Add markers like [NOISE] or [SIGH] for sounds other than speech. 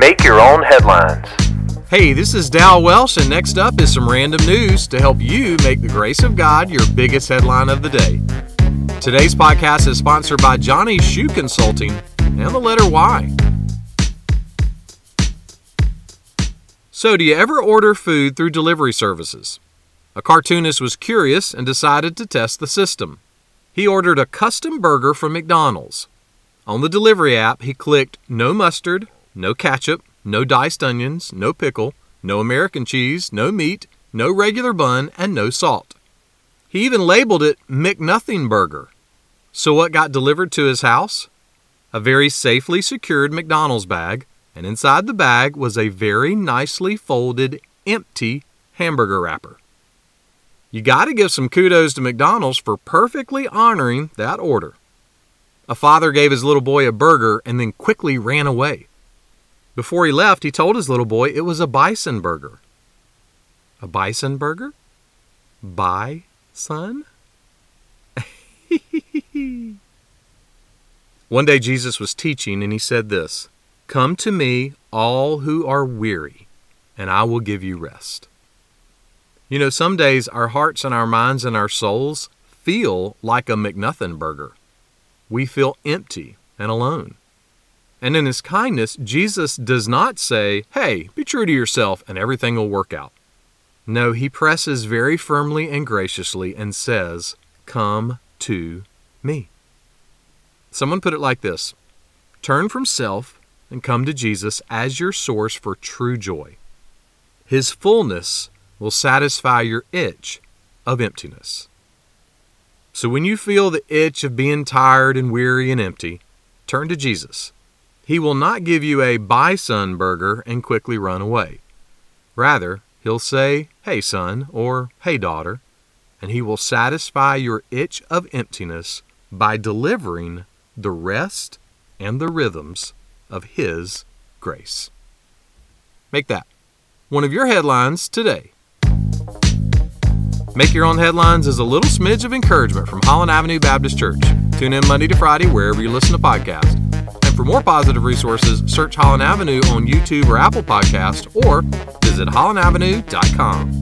Make your own headlines. Hey, this is Dal Welsh, and next up is some random news to help you make the grace of God your biggest headline of the day. Today's podcast is sponsored by Johnny's Shoe Consulting and the letter Y. So, do you ever order food through delivery services? A cartoonist was curious and decided to test the system. He ordered a custom burger from McDonald's. On the delivery app, he clicked no mustard, no ketchup, no diced onions, no pickle, no American cheese, no meat, no regular bun, and no salt. He even labeled it McNothing Burger. So, what got delivered to his house? A very safely secured McDonald's bag, and inside the bag was a very nicely folded, empty hamburger wrapper. You got to give some kudos to McDonald's for perfectly honoring that order. A father gave his little boy a burger and then quickly ran away. Before he left, he told his little boy it was a bison burger. A bison burger? By Bison? [LAUGHS] One day Jesus was teaching and he said this Come to me, all who are weary, and I will give you rest. You know, some days our hearts and our minds and our souls feel like a McNothin burger. We feel empty and alone. And in his kindness, Jesus does not say, Hey, be true to yourself and everything will work out. No, he presses very firmly and graciously and says, Come to me. Someone put it like this Turn from self and come to Jesus as your source for true joy. His fullness will satisfy your itch of emptiness. So when you feel the itch of being tired and weary and empty, turn to Jesus. He will not give you a bison burger and quickly run away. Rather, he'll say, Hey, son, or Hey, daughter, and he will satisfy your itch of emptiness by delivering the rest and the rhythms of his grace. Make that one of your headlines today. Make Your Own Headlines is a little smidge of encouragement from Holland Avenue Baptist Church. Tune in Monday to Friday wherever you listen to podcasts. For more positive resources, search Holland Avenue on YouTube or Apple Podcast or visit hollandavenue.com.